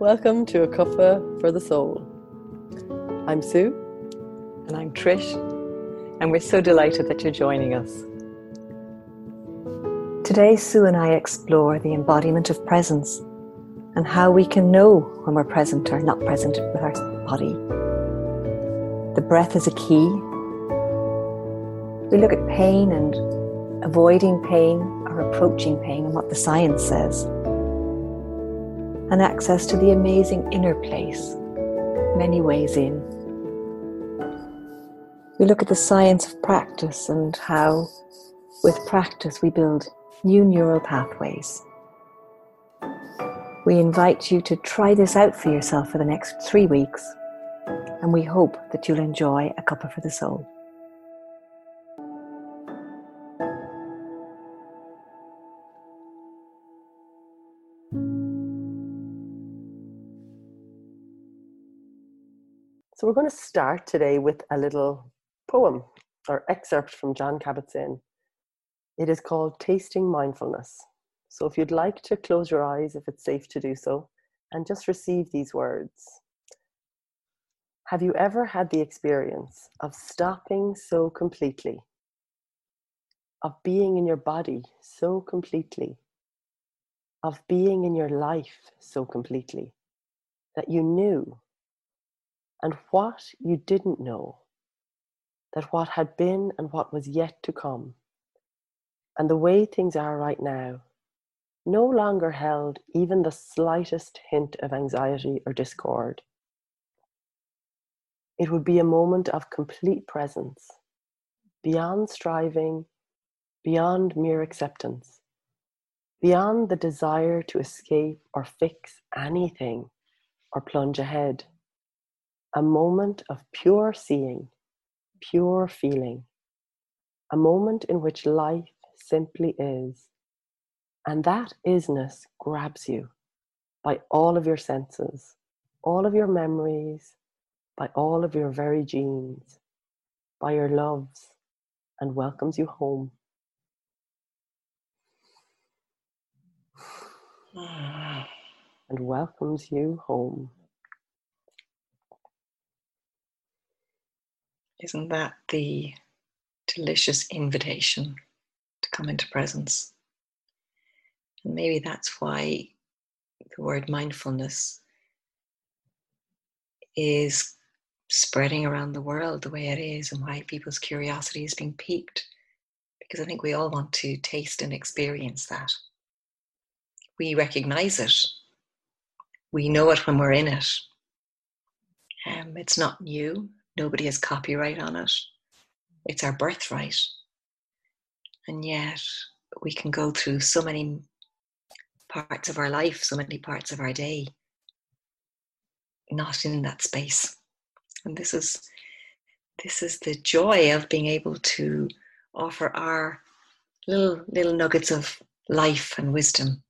Welcome to a cuppa for the soul. I'm Sue. And I'm Trish. And we're so delighted that you're joining us. Today, Sue and I explore the embodiment of presence and how we can know when we're present or not present with our body. The breath is a key. We look at pain and avoiding pain or approaching pain and what the science says and access to the amazing inner place, many ways in. We look at the science of practice and how, with practice, we build new neural pathways. We invite you to try this out for yourself for the next three weeks, and we hope that you'll enjoy a cuppa for the soul. So, we're going to start today with a little poem or excerpt from Jon Kabat-Zinn. It is called Tasting Mindfulness. So, if you'd like to close your eyes, if it's safe to do so, and just receive these words. Have you ever had the experience of stopping so completely, of being in your body so completely, of being in your life so completely that you knew and what you didn't know, that what had been and what was yet to come, and the way things are right now, no longer held even the slightest hint of anxiety or discord. It would be a moment of complete presence, beyond striving, beyond mere acceptance, beyond the desire to escape or fix anything or plunge ahead a moment of pure seeing, pure feeling, a moment in which life simply is. And that isness grabs you by all of your senses, all of your memories, by all of your very genes, by your loves, and welcomes you home. And welcomes you home. Isn't that the delicious invitation to come into presence? And maybe that's why the word mindfulness is spreading around the world the way it is and why people's curiosity is being piqued. Because I think we all want to taste and experience that. We recognize it, we know it when we're in it. Um, it's not new, Nobody has copyright on it. It's our birthright. And yet we can go through so many parts of our life, so many parts of our day, not in that space. And this is this is the joy of being able to offer our little little nuggets of life and wisdom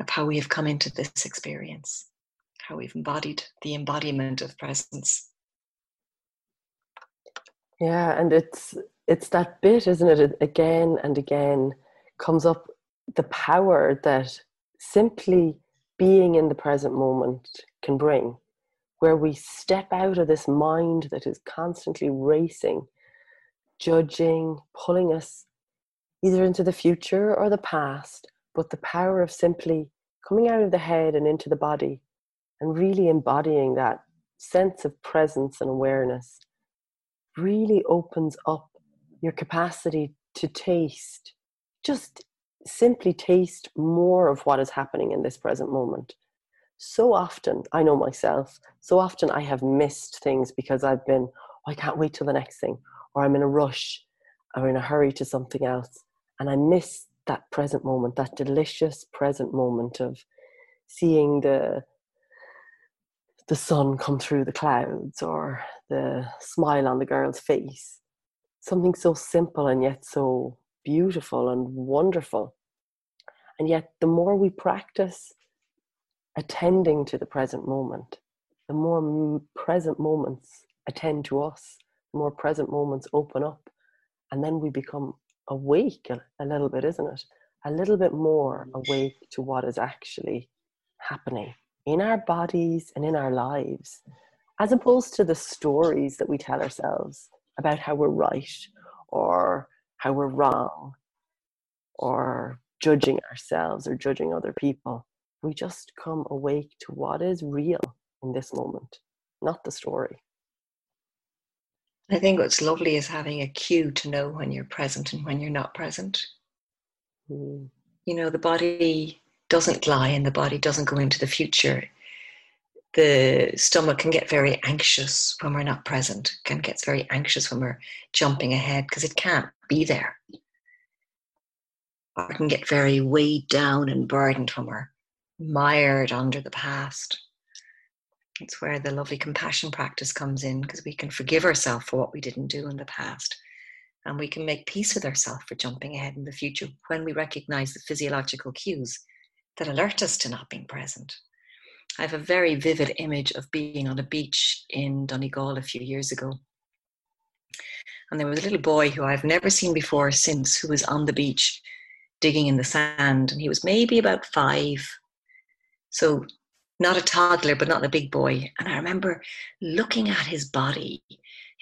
of how we have come into this experience, how we've embodied the embodiment of presence. Yeah, and it's it's that bit, isn't it? it? Again and again comes up the power that simply being in the present moment can bring, where we step out of this mind that is constantly racing, judging, pulling us either into the future or the past, but the power of simply coming out of the head and into the body and really embodying that sense of presence and awareness really opens up your capacity to taste, just simply taste more of what is happening in this present moment. So often, I know myself, so often I have missed things because I've been, oh, I can't wait till the next thing, or I'm in a rush or in a hurry to something else. And I miss that present moment, that delicious present moment of seeing the the sun come through the clouds or the smile on the girl's face. Something so simple and yet so beautiful and wonderful. And yet, the more we practice attending to the present moment, the more present moments attend to us, the more present moments open up. And then we become awake a, a little bit, isn't it? A little bit more awake to what is actually happening in our bodies and in our lives, as opposed to the stories that we tell ourselves about how we're right or how we're wrong or judging ourselves or judging other people. We just come awake to what is real in this moment, not the story. I think what's lovely is having a cue to know when you're present and when you're not present. Mm. You know, the body doesn't lie and the body doesn't go into the future. The stomach can get very anxious when we're not present, can get very anxious when we're jumping ahead because it can't be there. Or can get very weighed down and burdened when we're mired under the past. It's where the lovely compassion practice comes in because we can forgive ourselves for what we didn't do in the past. And we can make peace with ourselves for jumping ahead in the future when we recognize the physiological cues that alert us to not being present. I have a very vivid image of being on a beach in Donegal a few years ago. And there was a little boy who I've never seen before since who was on the beach digging in the sand. And he was maybe about five. So not a toddler, but not a big boy. And I remember looking at his body,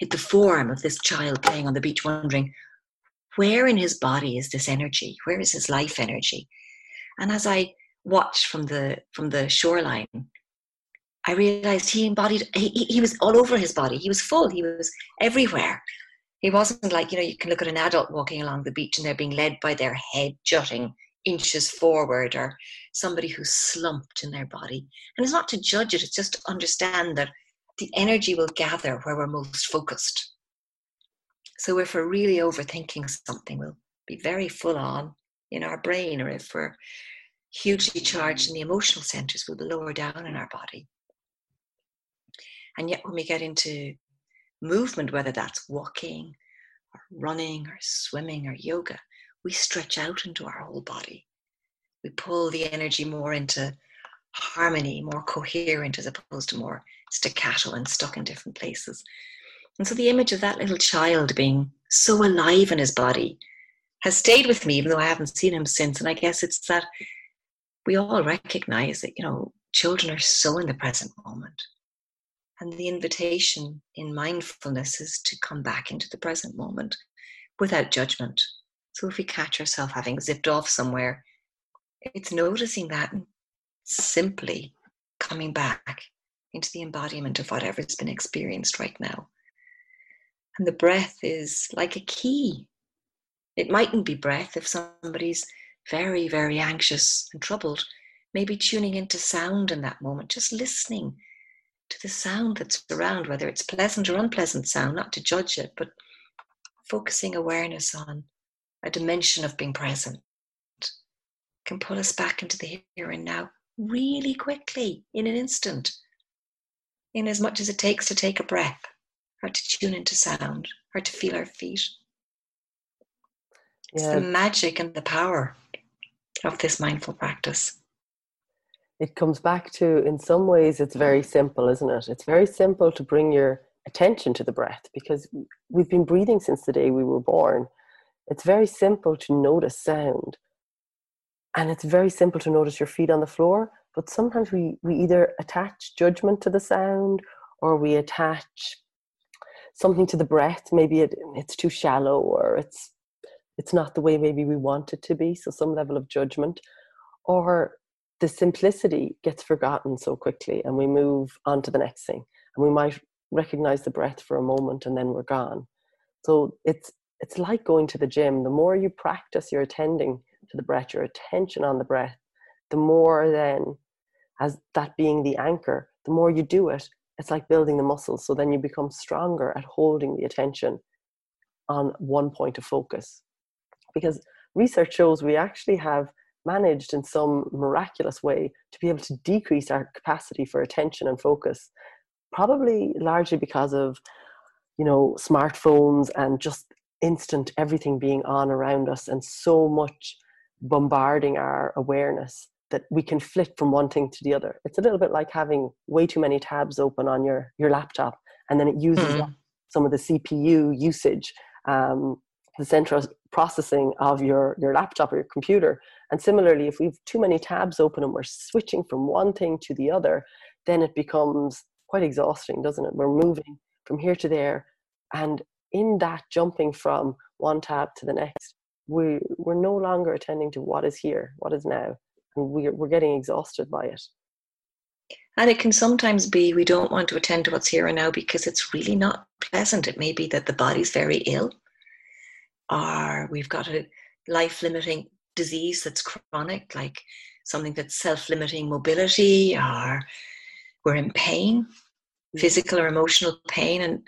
at the form of this child playing on the beach, wondering, where in his body is this energy? Where is his life energy? And as I watched from the from the shoreline, I realized he embodied he, he was all over his body. He was full, he was everywhere. He wasn't like, you know, you can look at an adult walking along the beach and they're being led by their head jutting inches forward or somebody who's slumped in their body. And it's not to judge it, it's just to understand that the energy will gather where we're most focused. So if we're really overthinking something, we'll be very full on in our brain, or if we're hugely charged in the emotional centers, we'll be lower down in our body. And yet, when we get into movement, whether that's walking or running or swimming or yoga, we stretch out into our whole body. We pull the energy more into harmony, more coherent as opposed to more staccato and stuck in different places. And so the image of that little child being so alive in his body has stayed with me, even though I haven't seen him since. And I guess it's that we all recognize that, you know, children are so in the present moment. And the invitation in mindfulness is to come back into the present moment without judgment, so if we catch ourselves having zipped off somewhere, it's noticing that and simply coming back into the embodiment of whatever's been experienced right now. And the breath is like a key. It mightn't be breath if somebody's very, very anxious and troubled, maybe tuning into sound in that moment, just listening to the sound that's around, whether it's pleasant or unpleasant sound, not to judge it, but focusing awareness on a dimension of being present can pull us back into the here and now really quickly in an instant, in as much as it takes to take a breath or to tune into sound or to feel our feet. Yeah. It's the magic and the power of this mindful practice. It comes back to, in some ways, it's very simple, isn't it? It's very simple to bring your attention to the breath because we've been breathing since the day we were born. It's very simple to notice sound. And it's very simple to notice your feet on the floor. But sometimes we, we either attach judgment to the sound or we attach something to the breath. Maybe it, it's too shallow or it's it's not the way maybe we want it to be. So some level of judgment. Or the simplicity gets forgotten so quickly and we move on to the next thing. And we might recognize the breath for a moment and then we're gone. So it's it's like going to the gym. The more you practice your attending to the breath, your attention on the breath, the more then, as that being the anchor, the more you do it, it's like building the muscles. So then you become stronger at holding the attention on one point of focus. Because research shows we actually have managed in some miraculous way to be able to decrease our capacity for attention and focus, probably largely because of you know smartphones and just instant everything being on around us and so much bombarding our awareness that we can flit from one thing to the other. It's a little bit like having way too many tabs open on your, your laptop and then it uses mm-hmm. some of the CPU usage, um, the central processing of your, your laptop or your computer. And similarly, if we've too many tabs open and we're switching from one thing to the other, then it becomes quite exhausting, doesn't it? We're moving from here to there. And in that jumping from one tab to the next, we, we're no longer attending to what is here, what is now. And we're, we're getting exhausted by it. And it can sometimes be we don't want to attend to what's here and now because it's really not pleasant. It may be that the body's very ill, or we've got a life limiting disease that's chronic, like something that's self limiting mobility, or we're in pain, mm. physical or emotional pain. And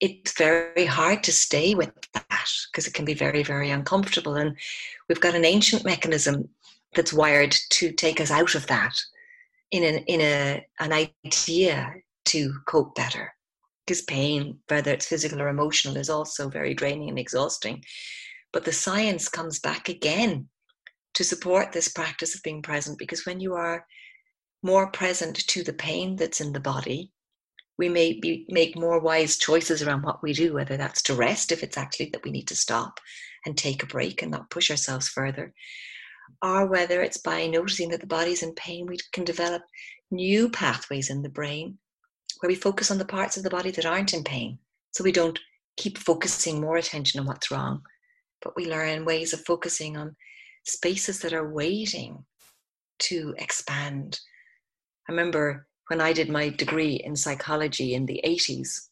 it's very hard to stay with that because it can be very, very uncomfortable. And we've got an ancient mechanism that's wired to take us out of that in an in a an idea to cope better because pain whether it's physical or emotional is also very draining and exhausting. But the science comes back again to support this practice of being present because when you are more present to the pain that's in the body we may be, make more wise choices around what we do whether that's to rest if it's actually that we need to stop and take a break and not push ourselves further or whether it's by noticing that the body's in pain, we can develop new pathways in the brain where we focus on the parts of the body that aren't in pain. So we don't keep focusing more attention on what's wrong, but we learn ways of focusing on spaces that are waiting to expand. I remember when I did my degree in psychology in the 80s,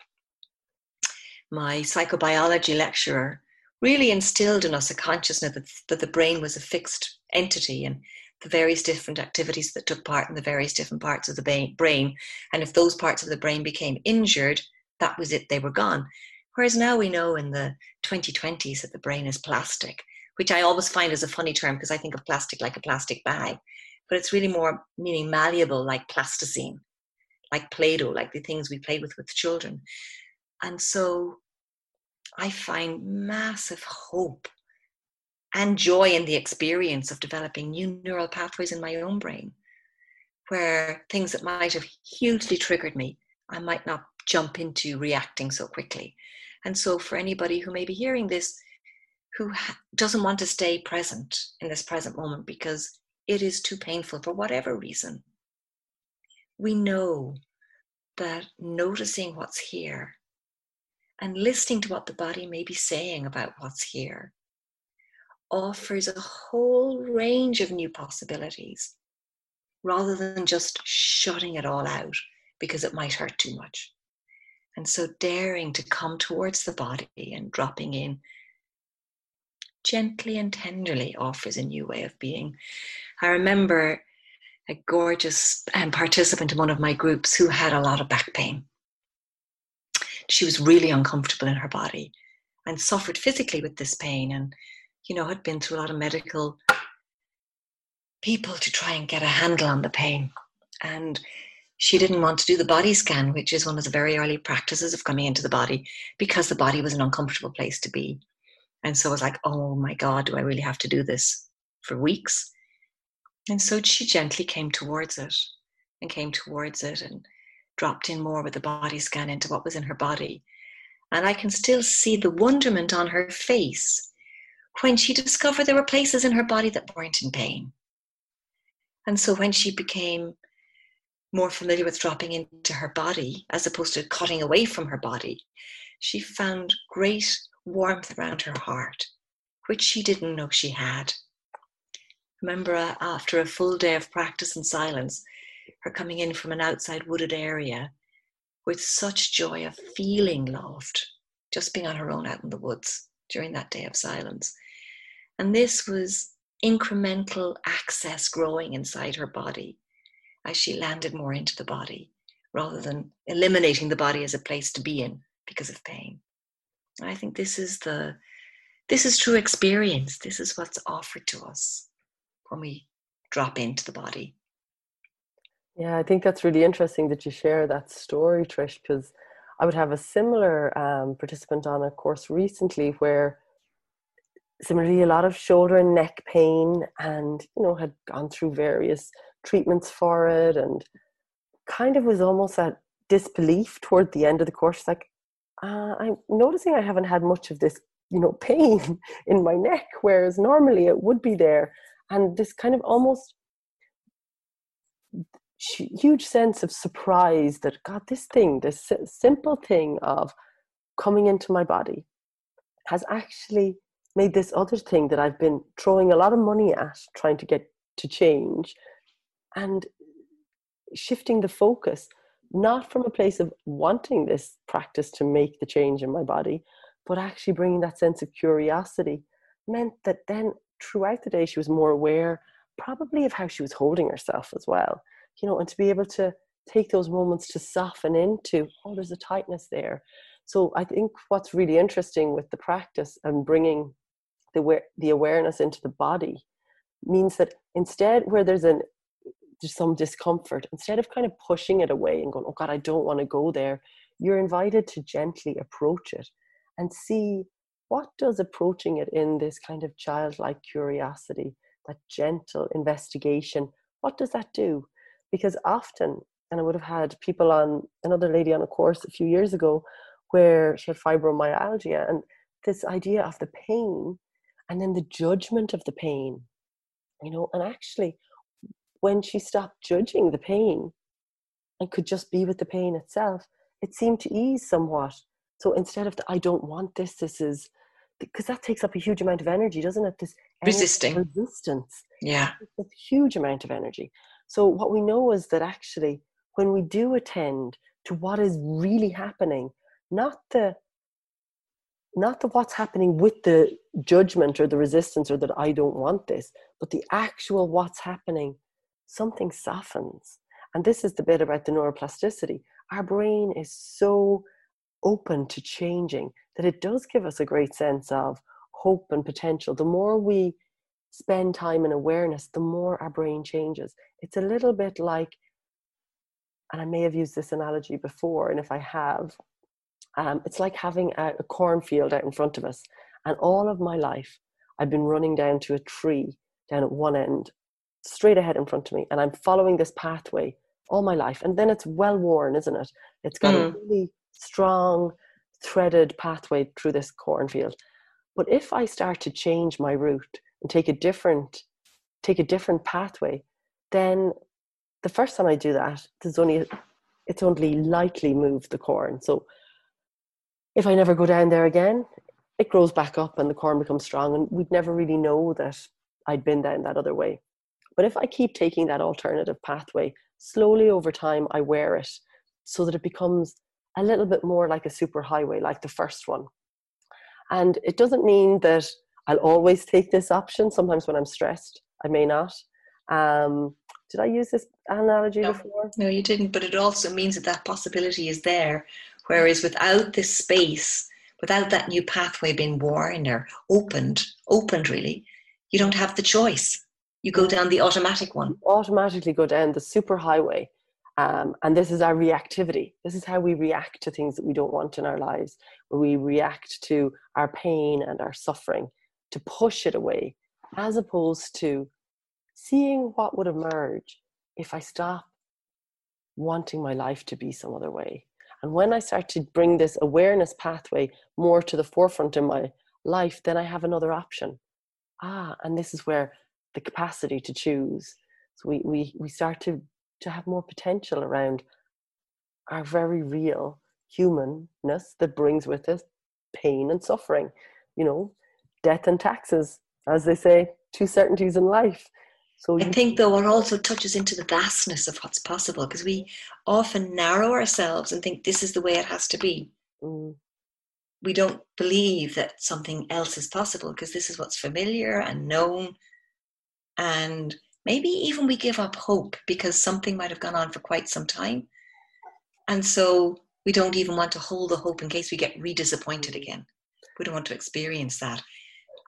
my psychobiology lecturer really instilled in us a consciousness that, that the brain was a fixed entity and the various different activities that took part in the various different parts of the brain. And if those parts of the brain became injured, that was it, they were gone. Whereas now we know in the 2020s that the brain is plastic, which I always find is a funny term because I think of plastic like a plastic bag, but it's really more meaning malleable like plasticine, like Play Doh, like the things we play with with children. And so I find massive hope and joy in the experience of developing new neural pathways in my own brain, where things that might have hugely triggered me, I might not jump into reacting so quickly. And so, for anybody who may be hearing this, who doesn't want to stay present in this present moment because it is too painful for whatever reason, we know that noticing what's here and listening to what the body may be saying about what's here offers a whole range of new possibilities rather than just shutting it all out because it might hurt too much. And so, daring to come towards the body and dropping in gently and tenderly offers a new way of being. I remember a gorgeous um, participant in one of my groups who had a lot of back pain. She was really uncomfortable in her body and suffered physically with this pain. And you know, had been through a lot of medical people to try and get a handle on the pain. And she didn't want to do the body scan, which is one of the very early practices of coming into the body, because the body was an uncomfortable place to be. And so I was like, oh my God, do I really have to do this for weeks? And so she gently came towards it and came towards it and dropped in more with the body scan into what was in her body. And I can still see the wonderment on her face when she discovered there were places in her body that weren't in pain. And so when she became more familiar with dropping into her body as opposed to cutting away from her body, she found great warmth around her heart, which she didn't know she had. Remember, uh, after a full day of practice and silence, her coming in from an outside wooded area with such joy of feeling loved, just being on her own out in the woods during that day of silence. And this was incremental access growing inside her body as she landed more into the body rather than eliminating the body as a place to be in because of pain. And I think this is the this is true experience. This is what's offered to us when we drop into the body. Yeah, I think that's really interesting that you share that story, Trish, because I would have a similar um, participant on a course recently where similarly a lot of shoulder and neck pain and you know had gone through various treatments for it and kind of was almost at disbelief toward the end of the course like uh, i'm noticing i haven't had much of this you know, pain in my neck, whereas normally it would be there. And this kind of almost huge sense of surprise that, God, this thing, this simple thing of coming into my body has actually made this other thing that I've been throwing a lot of money at trying to get to change and shifting the focus not from a place of wanting this practice to make the change in my body but actually bringing that sense of curiosity meant that then throughout the day she was more aware probably of how she was holding herself as well you know and to be able to take those moments to soften into oh there's a tightness there. So i think what's really interesting with the practice and bringing the, the awareness into the body means that instead where there's an there's some discomfort instead of kind of pushing it away and going oh god i don't want to go there you're invited to gently approach it and see what does approaching it in this kind of childlike curiosity that gentle investigation what does that do? Because often and i would have had people on another lady on a course a few years ago where she had fibromyalgia and this idea of the pain and then the judgment of the pain you know and actually when she stopped judging the pain and could just be with the pain itself it seemed to ease somewhat. So instead of the, i don't want this this is because that takes up a huge amount of energy doesn't it? This resisting. resistance. Yeah. A huge amount of energy. So what we know is that actually when we do attend to what is really happening not the not the what's happening with the judgment or the resistance or that I don't want this, but the actual what's happening, something softens. And this is the bit about the neuroplasticity. Our brain is so open to changing that it does give us a great sense of hope and potential. The more we spend time in awareness, the more our brain changes. It's a little bit like, and I may have used this analogy before, and if I have, um, it's like having a, a cornfield out in front of us. And all of my life, I've been running down to a tree down at one end, straight ahead in front of me. And I'm following this pathway all my life. And then it's well worn, isn't it? It's got mm. a really strong, threaded pathway through this cornfield. But if I start to change my route and take a different take a different pathway, then the first time I do that, there's only it's only lightly moved the corn. So if I never go down there again, it grows back up and the corn becomes strong. And we'd never really know that I'd been down that other way. But if I keep taking that alternative pathway, slowly over time, I wear it so that it becomes a little bit more like a super highway, like the first one. And it doesn't mean that I'll always take this option. Sometimes when I'm stressed, I may not. Um, did I use this analogy no, before? No, you didn't. But it also means that that possibility is there Whereas without this space, without that new pathway being worn or opened, opened really, you don't have the choice. You go down the automatic one. You automatically go down the super highway. Um, and this is our reactivity. This is how we react to things that we don't want in our lives, we react to our pain and our suffering to push it away, as opposed to seeing what would emerge if I stop wanting my life to be some other way. And when I start to bring this awareness pathway more to the forefront in my life, then I have another option. Ah, and this is where the capacity to choose. So we, we, we start to, to have more potential around our very real humanness that brings with it pain and suffering, you know, death and taxes, as they say, two certainties in life. So I think though it also touches into the vastness of what's possible because we often narrow ourselves and think this is the way it has to be. Mm. We don't believe that something else is possible because this is what's familiar and known. And maybe even we give up hope because something might have gone on for quite some time. And so we don't even want to hold the hope in case we get re disappointed again. We don't want to experience that.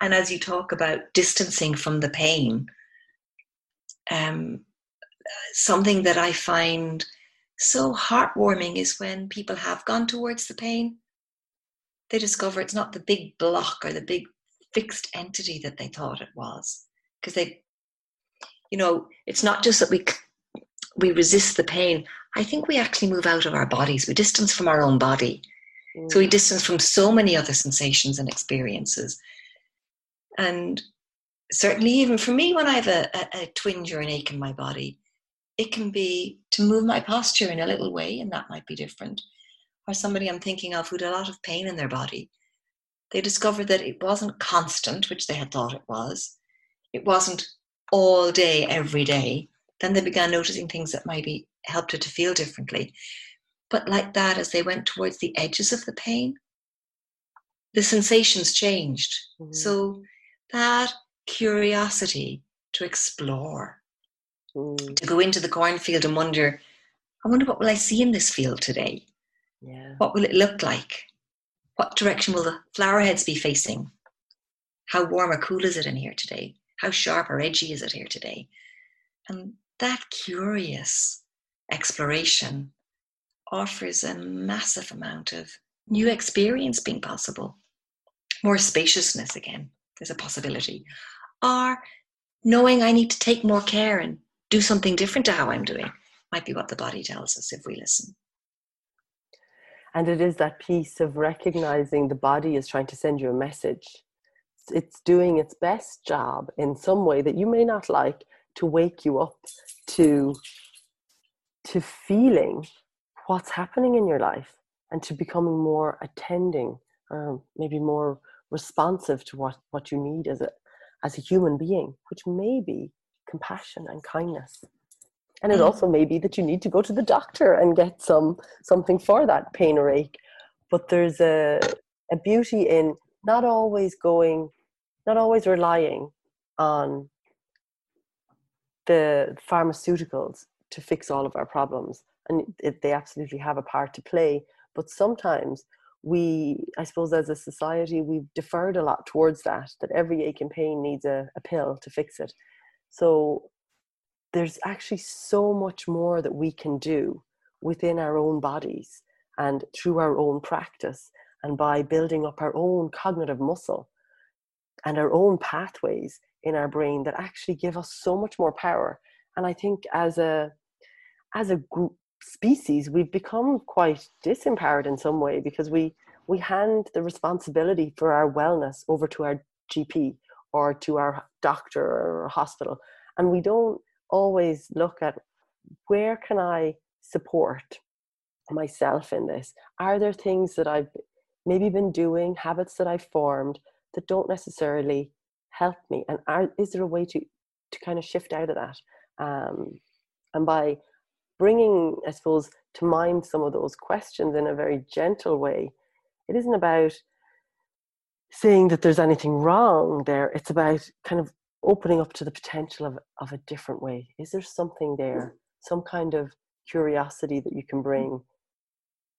And as you talk about distancing from the pain, um, something that I find so heartwarming is when people have gone towards the pain, they discover it's not the big block or the big fixed entity that they thought it was. Because they, you know, it's not just that we we resist the pain. I think we actually move out of our bodies. We distance from our own body, Mm. So we distance from so many other sensations and experiences. And certainly, even for me, when I have a, a, a twinge or an ache in my body, it can be to move my posture in a little way, and that might be different. Or somebody I'm thinking of who had a lot of pain in their body. They discovered that it wasn't constant, which they had thought it was. It wasn't all day, every day. Then they began noticing things that maybe helped it to feel differently. But like that, as they went towards the edges of the pain, the sensations changed. Mm-hmm. So that curiosity to explore, mm. to go into the cornfield and wonder, I wonder what will I see in this field today? Yeah. What will it look like? What direction will the flower heads be facing? How warm or cool is it in here today? How sharp or edgy is it here today? And that curious exploration offers a massive amount of new experience being possible. More spaciousness again, there's a possibility. Or knowing I need to take more care and do something different to how I'm doing might be what the body tells us if we listen. And it is that piece of recognizing the body is trying to send you a message. It's doing its best job in some way that you may not like to wake you up to to feeling what's happening in your life and to becoming more attending or maybe more responsive to what, what you need as a as a human being, which may be compassion and kindness. And it mm. also may be that you need to go to the doctor and get some something for that pain or ache. But there's a a beauty in not always going, not always relying on the pharmaceuticals to fix all of our problems and it, they absolutely have a part to play but sometimes we i suppose as a society we've deferred a lot towards that that every ache and pain needs a, a pill to fix it. So there's actually so much more that we can do within our own bodies and through our own practice and by building up our own cognitive muscle and our own pathways in our brain that actually give us so much more power. And i think as a as a group species we've become quite disempowered in some way because we we hand the responsibility for our wellness over to our gp or to our doctor or hospital. And we don't always look at where can i support myself in this? Are there things that i've maybe been doing habits that i've formed that don't necessarily help me? And are, is there a way to to kind of shift out of that? Um, and by bringing i suppose to mind some of those questions in a very gentle way. It isn't about saying that there's anything wrong there. It's about kind of opening up to the potential of, of a different way. Is there something there mm. some kind of curiosity that you can mm. bring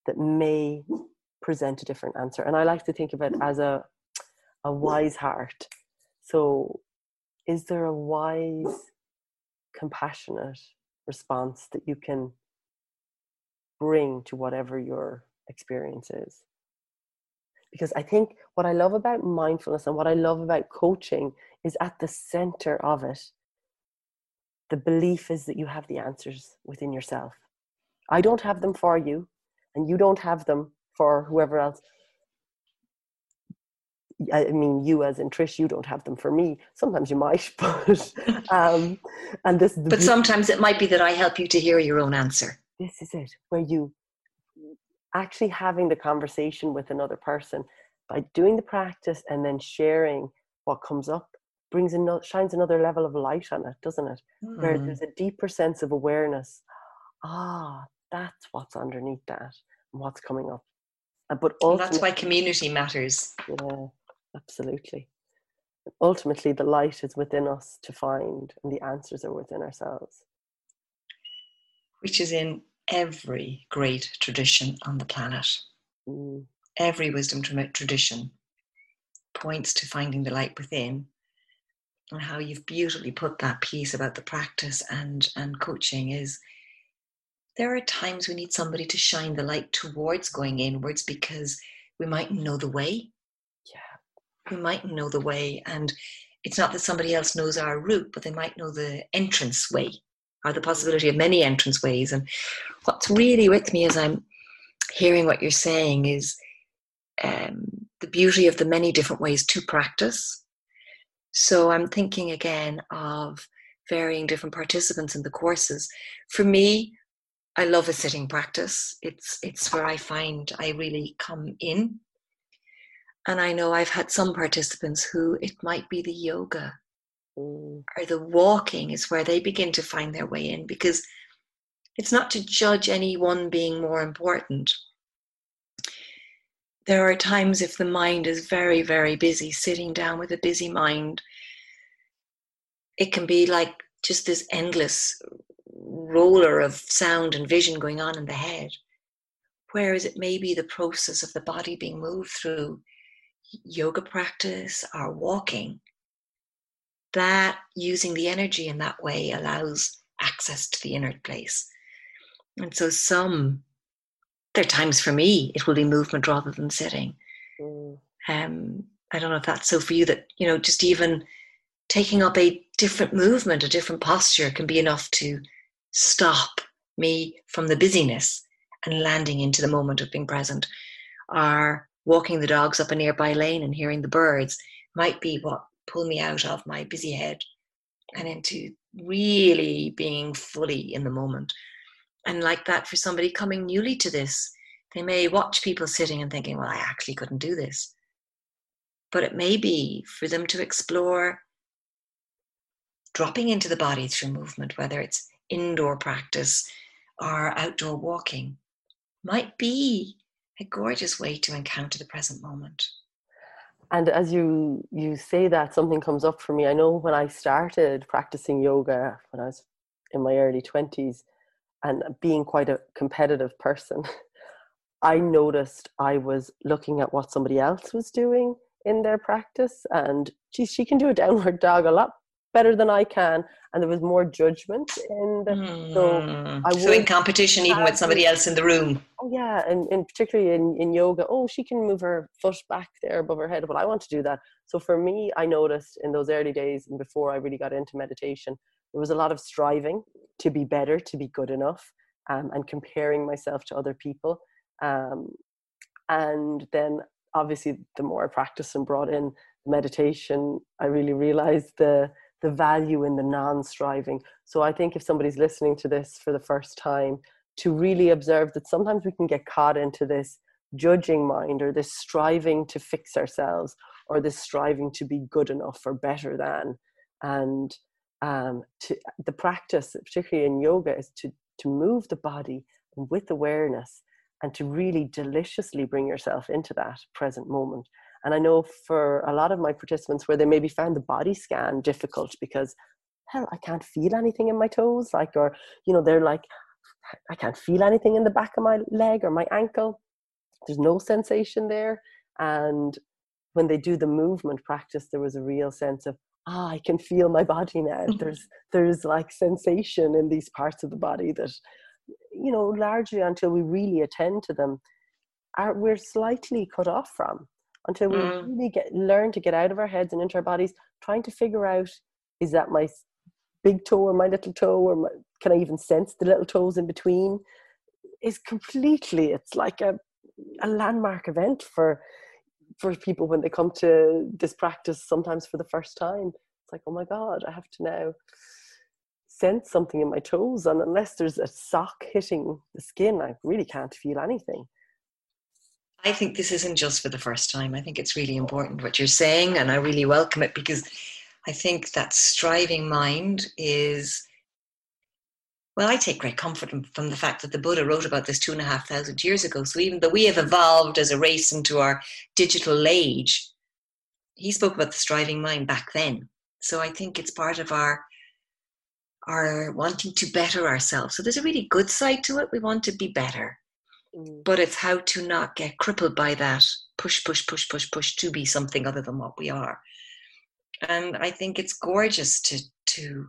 that may present a different answer? And i like to think of it as a a wise heart. So, is there a wise, compassionate response that you can bring to whatever your experience is? Because I think what I love about mindfulness and what I love about coaching is at the center of it. The belief is that you have the answers within yourself. I don't have them for you, and you don't have them for whoever else. I mean, you as in Trish, you don't have them for me. Sometimes you might, but um, and this. But sometimes it might be that I help you to hear your own answer. This is it, where you actually having the conversation with another person by doing the practice and then sharing what comes up brings another shines another level of light on it, doesn't it? Mm. Where there's a deeper sense of awareness. Ah, that's what's underneath that and what's coming up. But also, that's why community matters. Yeah absolutely. Ultimately, the light is within us to find, and the answers are within ourselves. Which is in every great tradition on the planet. Mm. Every wisdom tradition points to finding the light within and how you've beautifully put that piece about the practice and and coaching is there are times we need somebody to shine the light towards going inwards because we might know the way who mightn't know the way. And it's not that somebody else knows our route, but they might know the entrance way or the possibility of many entrance ways. And what's really with me as I'm hearing what you're saying is um, the beauty of the many different ways to practice. So I'm thinking again of varying different participants in the courses. For me, I love a sitting practice. It's it's where I find I really come in. And I know I've had some participants who it might be the yoga mm. or the walking is where they begin to find their way in because it's not to judge any one being more important. There are times if the mind is very, very busy, sitting down with a busy mind, it can be like just this endless roller of sound and vision going on in the head. Whereas it may be the process of the body being moved through yoga practice or walking, that using the energy in that way allows access to the inner place. And so, some, there are times for me, it will be movement rather than sitting. Mm. Um, I don't know if that's so for you that, you know, just even taking up a different movement, a different posture can be enough to stop me from the busyness and landing into the moment of being present. Or walking the dogs up a nearby lane and hearing the birds might be what pull me out of my busy head and into really being fully in the moment. And like that, for somebody coming newly to this, they may watch people sitting and thinking, well, I actually couldn't do this. But it may be for them to explore dropping into the body through movement, whether it's indoor practice or outdoor walking, might be a gorgeous way to encounter the present moment. And as you you say that, something comes up for me. I know when I started practicing yoga when I was in my early twenties, and being quite a competitive person, I noticed I was looking at what somebody else was doing in their practice, and geez, she can do a downward dog a lot better than I can, and there was more judgment in the. Mm. So hmm. I so in competition, even with somebody else in the room. Oh yeah, and, and particularly in, in yoga, oh she can move her foot back there above her head, but I want to do that. So for me, I noticed in those early days and before I really got into meditation, there was a lot of striving to be better, to be good enough, um, and comparing myself to other people. Um, and then obviously, the more I practiced and brought in meditation, I really realized the the value in the non-striving. So I think if somebody's listening to this for the first time, to really observe that sometimes we can get caught into this judging mind or this striving to fix ourselves or this striving to be good enough or better than. And um, to, the practice, particularly in yoga, is to, to move the body with awareness and to really deliciously bring yourself into that present moment. And I know for a lot of my participants where they maybe found the body scan difficult because, hell, I can't feel anything in my toes, like, or, you know, they're like, I can't feel anything in the back of my leg or my ankle. There's no sensation there. And when they do the movement practice, there was a real sense of, ah, I can feel my body now. there's there's like sensation in these parts of the body that, you know, largely until we really attend to them, are we're slightly cut off from until we mm. really get learn to get out of our heads and into our bodies, trying to figure out is that my big toe or my little toe or my, can I even sense the little toes in between? Is completely it's like a a landmark event for for people when they come to this practice sometimes for the first time. It's like, oh my God, I have to now sense something in my toes. And unless there's a sock hitting the skin, I really can't feel anything. I think this isn't just for the first time. I think it's really important what you're saying, and I really welcome it because I think that striving mind is. Well, I take great comfort from the fact that the Buddha wrote about this two and a half thousand years ago. So even though we have evolved as a race into our digital age, he spoke about the striving mind back then. So I think it's part of our our wanting to better ourselves. So there's a really good side to it. We want to be better. Mm. But it's how to not get crippled by that push, push, push, push, push to be something other than what we are. And I think it's gorgeous to to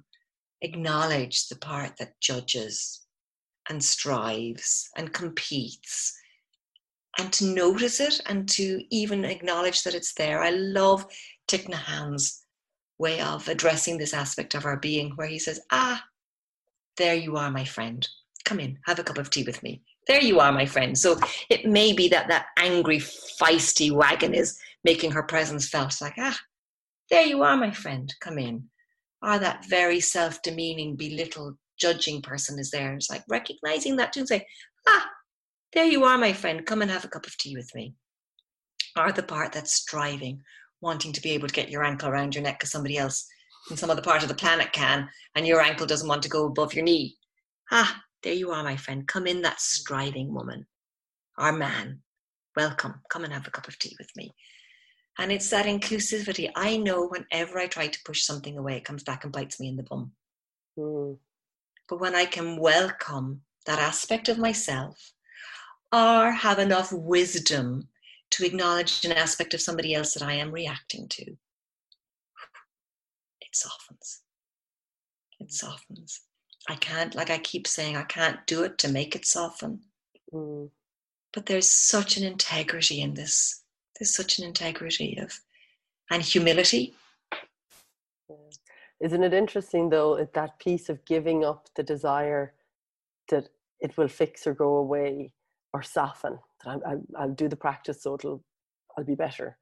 acknowledge the part that judges and strives and competes and to notice it and to even acknowledge that it's there. I love Thich way of addressing this aspect of our being where he says, Ah, there you are, my friend. Come in, have a cup of tea with me there you are, my friend. So it may be that that angry, feisty wagon is making her presence felt. Like, ah, there you are, my friend. Come in. Ah, that very self demeaning, belittled, judging person is there. It's like recognizing that too and say, ah, there you are, my friend. Come and have a cup of tea with me. Or the part that's striving, wanting to be able to get your ankle around your neck because somebody else in some other part of the planet can, and your ankle doesn't want to go above your knee. Ah, there you are, my friend. Come in, that striving woman or man. Welcome. Come and have a cup of tea with me. And it's that inclusivity. I know whenever I try to push something away, it comes back and bites me in the bum. Mm. But when I can welcome that aspect of myself or have enough wisdom to acknowledge an aspect of somebody else that I am reacting to, it softens. It softens. I can't, like I keep saying, I can't do it to make it soften. Mm. But there's such an integrity in this. There's such an integrity of, and humility. Isn't it interesting though, that piece of giving up the desire that it will fix or go away or soften? That i I'll do the practice so it'll, I'll be better.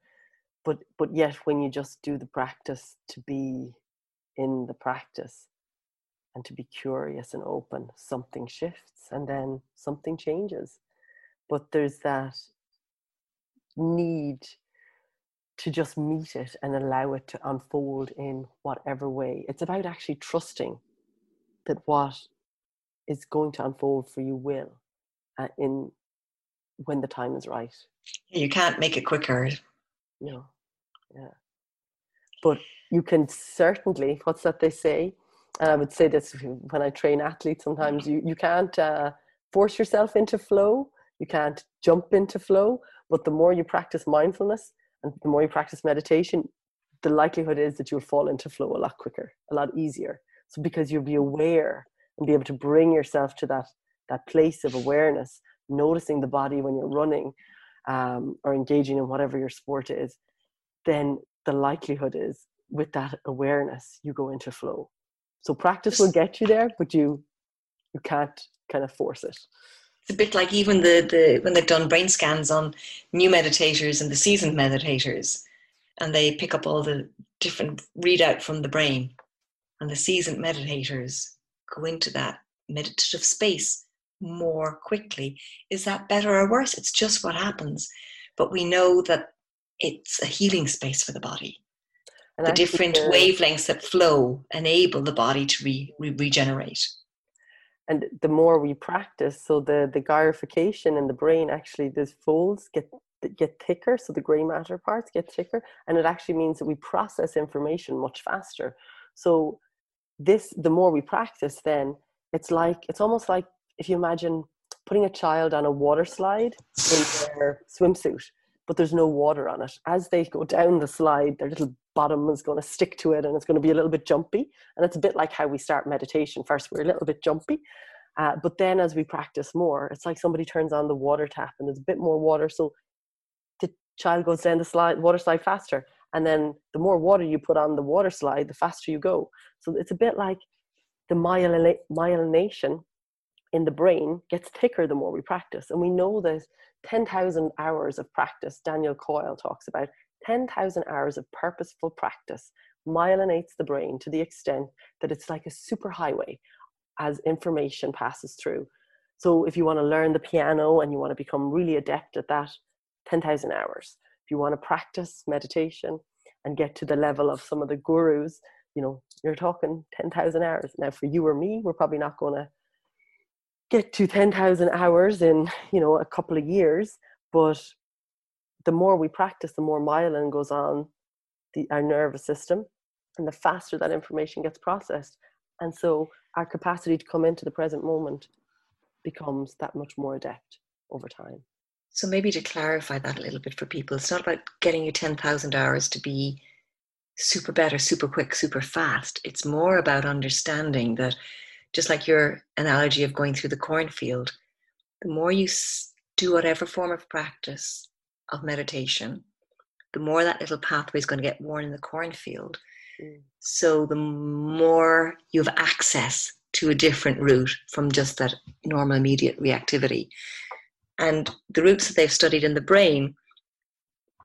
But, but yet when you just do the practice to be in the practice, and to be curious and open, something shifts and then something changes. But there's that need to just meet it and allow it to unfold in whatever way. It's about actually trusting that what is going to unfold for you will uh, in when the time is right. You can't make it quicker. No. Yeah. But you can certainly, what's that they say? And I would say this when I train athletes, sometimes you, you can't uh, force yourself into flow, you can't jump into flow, but the more you practice mindfulness and the more you practice meditation, the likelihood is that you'll fall into flow a lot quicker, a lot easier. So because you'll be aware and be able to bring yourself to that that place of awareness, noticing the body when you're running um, or engaging in whatever your sport is, then the likelihood is with that awareness you go into flow so practice will get you there, but you you can't kind of force it. It's a bit like even the, the when they've done brain scans on new meditators and the seasoned meditators, and they pick up all the different readout from the brain, and the seasoned meditators go into that meditative space more quickly. Is that better or worse? It's just what happens. But we know that it's a healing space for the body. And the different the, wavelengths that flow enable the body to re, re, regenerate. And the more we practice, so the the gyrification in the brain actually, these folds get get thicker, so the grey matter parts get thicker, and it actually means that we process information much faster. So this, the more we practice, then it's like it's almost like if you imagine putting a child on a water slide in their swimsuit but there's no water on it. As they go down the slide, their little bottom is going to stick to it and it's going to be a little bit jumpy. And it's a bit like how we start meditation. First, we're a little bit jumpy. Uh, but then as we practice more, it's like somebody turns on the water tap and there's a bit more water. So the child goes down the slide, water slide faster. And then the more water you put on the water slide, the faster you go. So it's a bit like the myelination in the brain gets thicker the more we practice. And we know that 10,000 hours of practice, Daniel Coyle talks about 10,000 hours of purposeful practice myelinates the brain to the extent that it's like a superhighway as information passes through. So if you want to learn the piano and you want to become really adept at that, 10,000 hours. If you want to practice meditation and get to the level of some of the gurus, you know, you're talking 10,000 hours. Now for you or me, we're probably not going to get to 10,000 hours in, you know, a couple of years, but the more we practice, the more myelin goes on the, our nervous system, and the faster that information gets processed. And so our capacity to come into the present moment becomes that much more adept over time. So maybe to clarify that a little bit for people, it's not about getting you 10,000 hours to be super better, super quick, super fast. It's more about understanding that just like your analogy of going through the cornfield, the more you do whatever form of practice of meditation, the more that little pathway is going to get worn in the cornfield. Mm. So the more you have access to a different route from just that normal immediate reactivity. And the routes that they've studied in the brain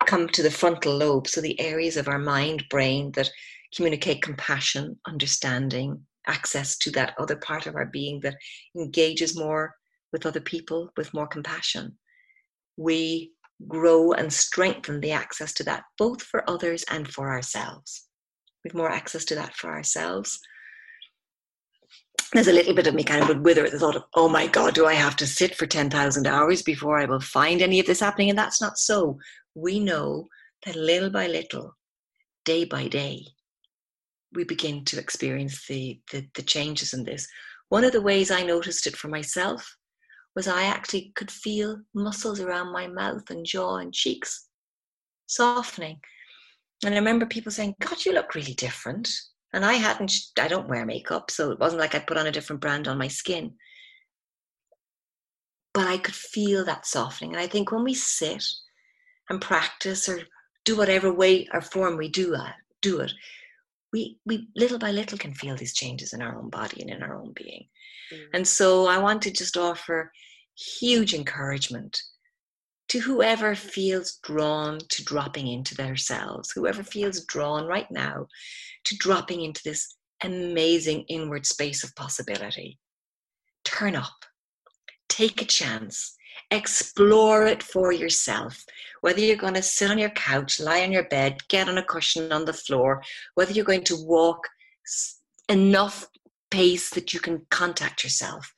come to the frontal lobe, so the areas of our mind, brain that communicate compassion, understanding, access to that other part of our being that engages more with other people with more compassion. We grow and strengthen the access to that, both for others and for ourselves. We've more access to that for ourselves. There's a little bit of me kind of would wither at the thought of, oh my God, do I have to sit for 10,000 hours before I will find any of this happening? And that's not so. We know that little by little, day by day, we begin to experience the, the, the changes in this. One of the ways I noticed it for myself was I actually could feel muscles around my mouth and jaw and cheeks softening. And I remember people saying, God, you look really different. And I hadn't, I don't wear makeup, so it wasn't like I put on a different brand on my skin. But I could feel that softening. And I think when we sit and practice or do whatever way or form we do, uh, do it, we, we little by little can feel these changes in our own body and in our own being. Mm. And so I want to just offer huge encouragement to whoever feels drawn to dropping into themselves, whoever feels drawn right now to dropping into this amazing inward space of possibility. Turn up, take a chance, explore it for yourself. Whether you're going to sit on your couch, lie on your bed, get on a cushion on the floor, whether you're going to walk enough pace that you can contact yourself,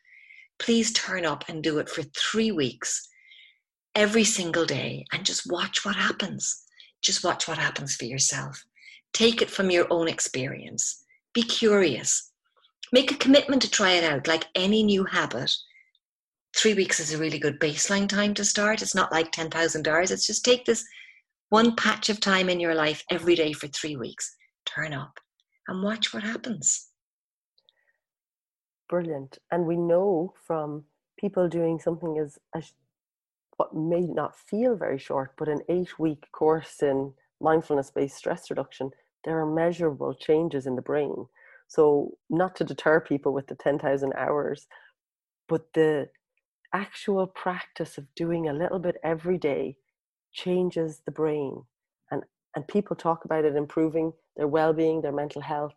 please turn up and do it for three weeks every single day and just watch what happens. Just watch what happens for yourself. Take it from your own experience. Be curious. Make a commitment to try it out like any new habit three weeks is a really good baseline time to start. It's not like 10,000 hours. It's just take this one patch of time in your life every day for three weeks, turn up and watch what happens. Brilliant. And we know from people doing something as, as what may not feel very short, but an eight week course in mindfulness based stress reduction, there are measurable changes in the brain. So, not to deter people with the 10,000 hours, but the actual practice of doing a little bit every day changes the brain and and people talk about it improving their well-being their mental health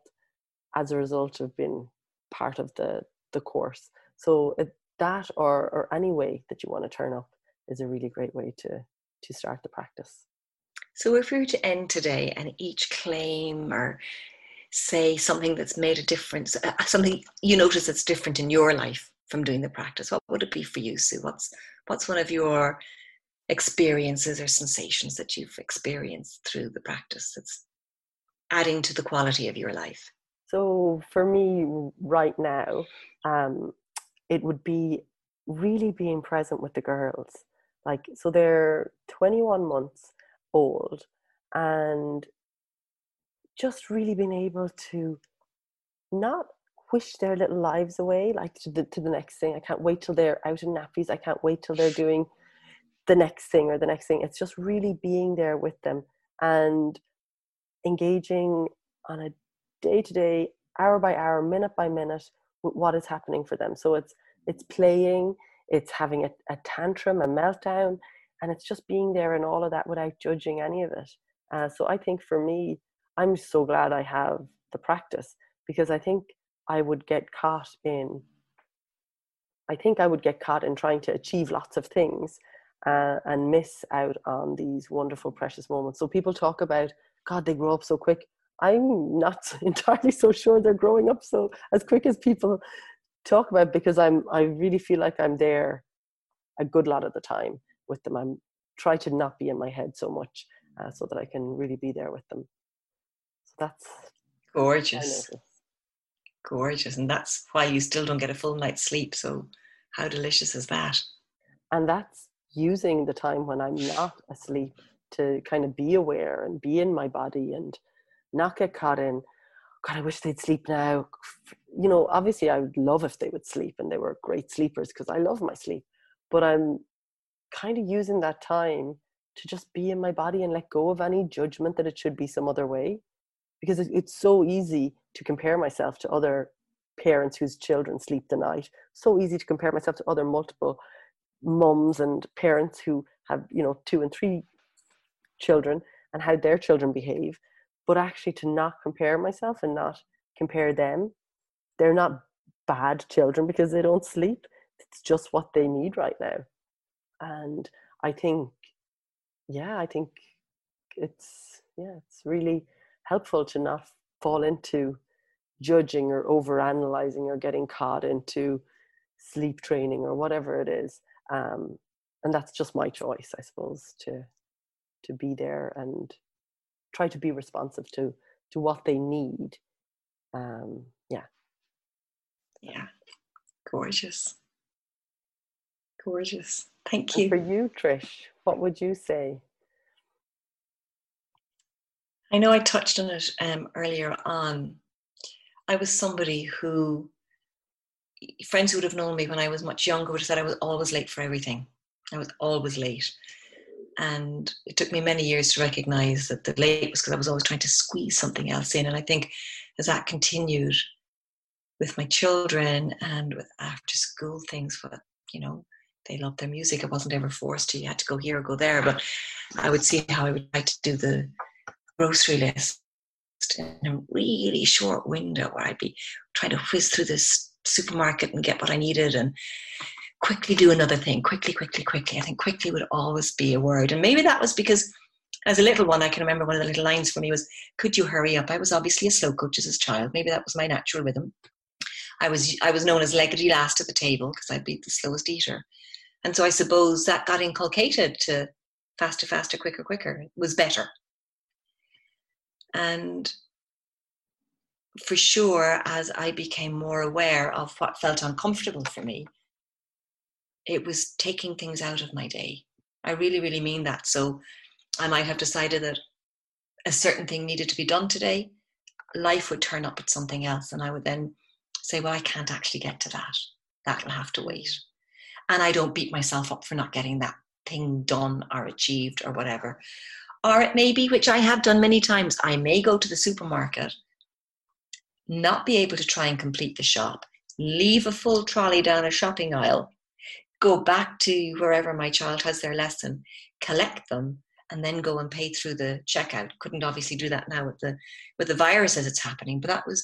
as a result of being part of the the course. So it, that or or any way that you want to turn up is a really great way to to start the practice. So if we were to end today and each claim or say something that's made a difference uh, something you notice that's different in your life from doing the practice? What would it be for you, Sue? What's what's one of your experiences or sensations that you've experienced through the practice that's adding to the quality of your life? So for me right now, um, it would be really being present with the girls. Like so they're 21 months old and just really being able to not wish their little lives away, like to the to the next thing. I can't wait till they're out in nappies. I can't wait till they're doing the next thing or the next thing. It's just really being there with them and engaging on a day to day, hour by hour, minute by minute with what is happening for them. So it's it's playing, it's having a, a tantrum, a meltdown, and it's just being there and all of that without judging any of it. Uh, so I think for me, I'm so glad I have the practice because I think I would get caught in, I think I would get caught in trying to achieve lots of things uh, and miss out on these wonderful, precious moments. So people talk about, God, they grow up so quick. I'm not entirely so sure they're growing up so as quick as people talk about because I'm I really feel like I'm there a good lot of the time with them. I'm try to not be in my head so much uh, so that I can really be there with them. So that's gorgeous gorgeous and that's why you still don't get a full night's sleep so how delicious is that? And that's using the time when i'm not asleep to kind of be aware and be in my body and not get caught in god i wish they'd sleep now. You know obviously i would love if they would sleep and they were great sleepers because i love my sleep but i'm kind of using that time to just be in my body and let go of any judgment that it should be some other way because it's so easy to compare myself to other parents whose children sleep the night. So easy to compare myself to other multiple mums and parents who have, you know, two and three children and how their children behave. But actually, to not compare myself and not compare them, they're not bad children because they don't sleep. It's just what they need right now. And I think, yeah, I think it's, yeah, it's really helpful to not fall into judging or over analyzing or getting caught into sleep training or whatever it is. Um, and that's just my choice i suppose to to be there and try to be responsive to to what they need. Um, yeah. Yeah. Gorgeous. Gorgeous. Thank you. and for you trish what would you say? I know i touched on it um, earlier on I was somebody who friends who would have known me when I was much younger would have said I was always late for everything. I was always late. And it took me many years to recognize that the late was because I was always trying to squeeze something else in. And I think as that continued with my children and with after school things, but you know, they loved their music. I wasn't ever forced to, you had to go here or go there. But I would see how I would like to do the grocery list in a really short window where I'd be trying to whiz through this supermarket and get what I needed and quickly do another thing, quickly, quickly, quickly. I think quickly would always be a word. And maybe that was because as a little one, I can remember one of the little lines for me was, Could you hurry up? I was obviously a slow coach as a child. Maybe that was my natural rhythm. I was I was known as leggedy last at the table because I'd be the slowest eater. And so I suppose that got inculcated to faster, faster, quicker, quicker was better. And for sure, as I became more aware of what felt uncomfortable for me, it was taking things out of my day. I really, really mean that. So I might have decided that a certain thing needed to be done today. Life would turn up with something else. And I would then say, well, I can't actually get to that. That'll have to wait. And I don't beat myself up for not getting that thing done or achieved or whatever. Or it may be, which I have done many times, I may go to the supermarket, not be able to try and complete the shop, leave a full trolley down a shopping aisle, go back to wherever my child has their lesson, collect them, and then go and pay through the checkout. Couldn't obviously do that now with the with the virus as it's happening, but that was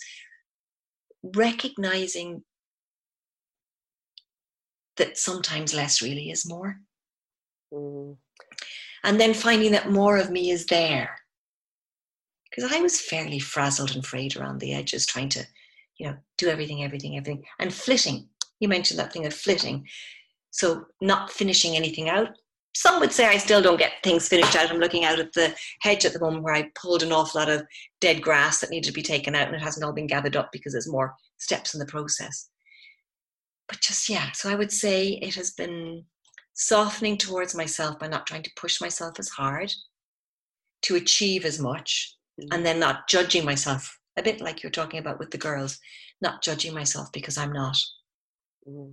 recognizing that sometimes less really is more. Mm and then finding that more of me is there. Because I was fairly frazzled and frayed around the edges, trying to, you know, do everything, everything, everything, and flitting. You mentioned that thing of flitting. So not finishing anything out. Some would say I still don't get things finished out. I'm looking out at the hedge at the moment where I pulled an awful lot of dead grass that needed to be taken out and it hasn't all been gathered up because there's more steps in the process. But just, yeah, so I would say it has been softening towards myself by not trying to push myself as hard to achieve as much mm-hmm. and then not judging myself a bit like you're talking about with the girls not judging myself because i'm not mm-hmm.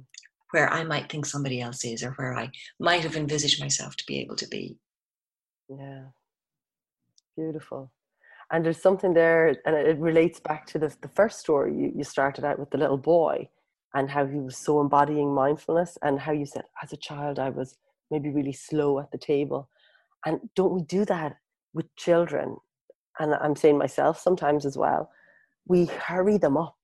where i might think somebody else is or where i might have envisaged myself to be able to be yeah beautiful and there's something there and it relates back to the, the first story you, you started out with the little boy and how he was so embodying mindfulness and how you said as a child i was maybe really slow at the table. And don't we do that with children? And i'm saying myself sometimes as well we hurry them up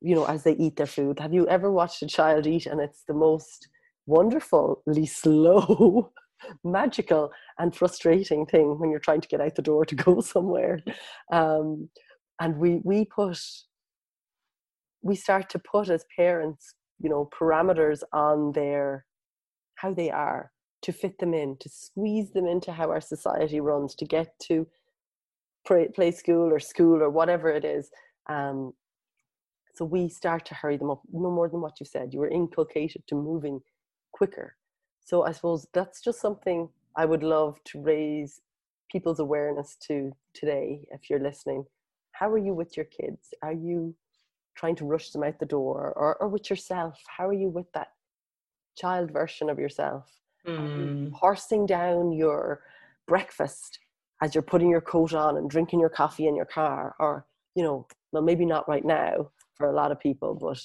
you know as they eat their food. Have you ever watched a child eat and it's the most wonderfully slow magical and frustrating thing when you're trying to get out the door to go somewhere? Um, and we we put we start to put as parents you know parameters on their how they are to fit them in to squeeze them into how our society runs to get to play school or school or whatever it is um, so we start to hurry them up no more than what you said you were inculcated to moving quicker. So i suppose that's just something i would love to raise people's awareness to today if you're listening. How are you with your kids? Are you trying to rush them out the door or, or with yourself how are you with that child version of yourself mm. horsing down your breakfast as you're putting your coat on and drinking your coffee in your car or you know well maybe not right now for a lot of people, but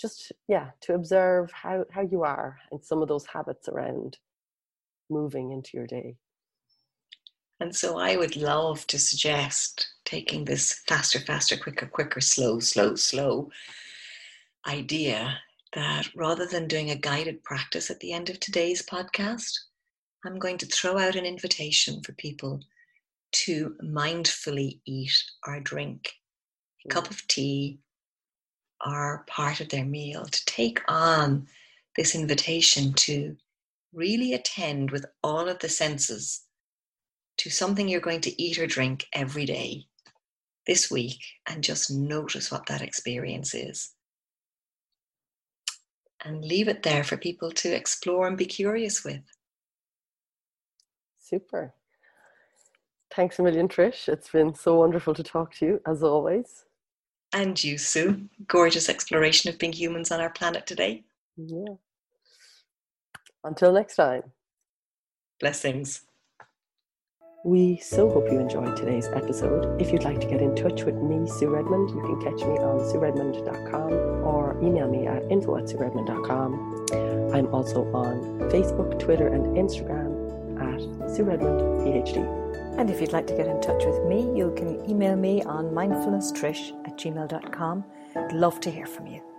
just yeah, to observe how how you are and some of those habits around moving into your day. And so I would love to suggest taking this faster, faster, quicker, quicker, slow, slow, slow idea that rather than doing a guided practice at the end of today's podcast, I'm going to throw out an invitation for people to mindfully eat or drink a cup of tea or part of their meal, to take on this invitation to really attend with all of the senses to something you're going to eat or drink every day this week and just notice what that experience is. And leave it there for people to explore and be curious with. Super. Thanks a million, Trish. It's been so wonderful to talk to you, as always. And you, Sue. Gorgeous exploration of being humans on our planet today. Yeah. Until next time. Blessings. We so hope you enjoyed today's episode. If you'd like to get in touch with me, Sue Redmond, you can catch me on sueredmond.com or email me at info at sueredmond.com. I'm also on Facebook, Twitter, and Instagram at Sue Redmond, PhD. And if you'd like to get in touch with me, you can email me on mindfulnesstrish at gmail.com. I'd love to hear from you.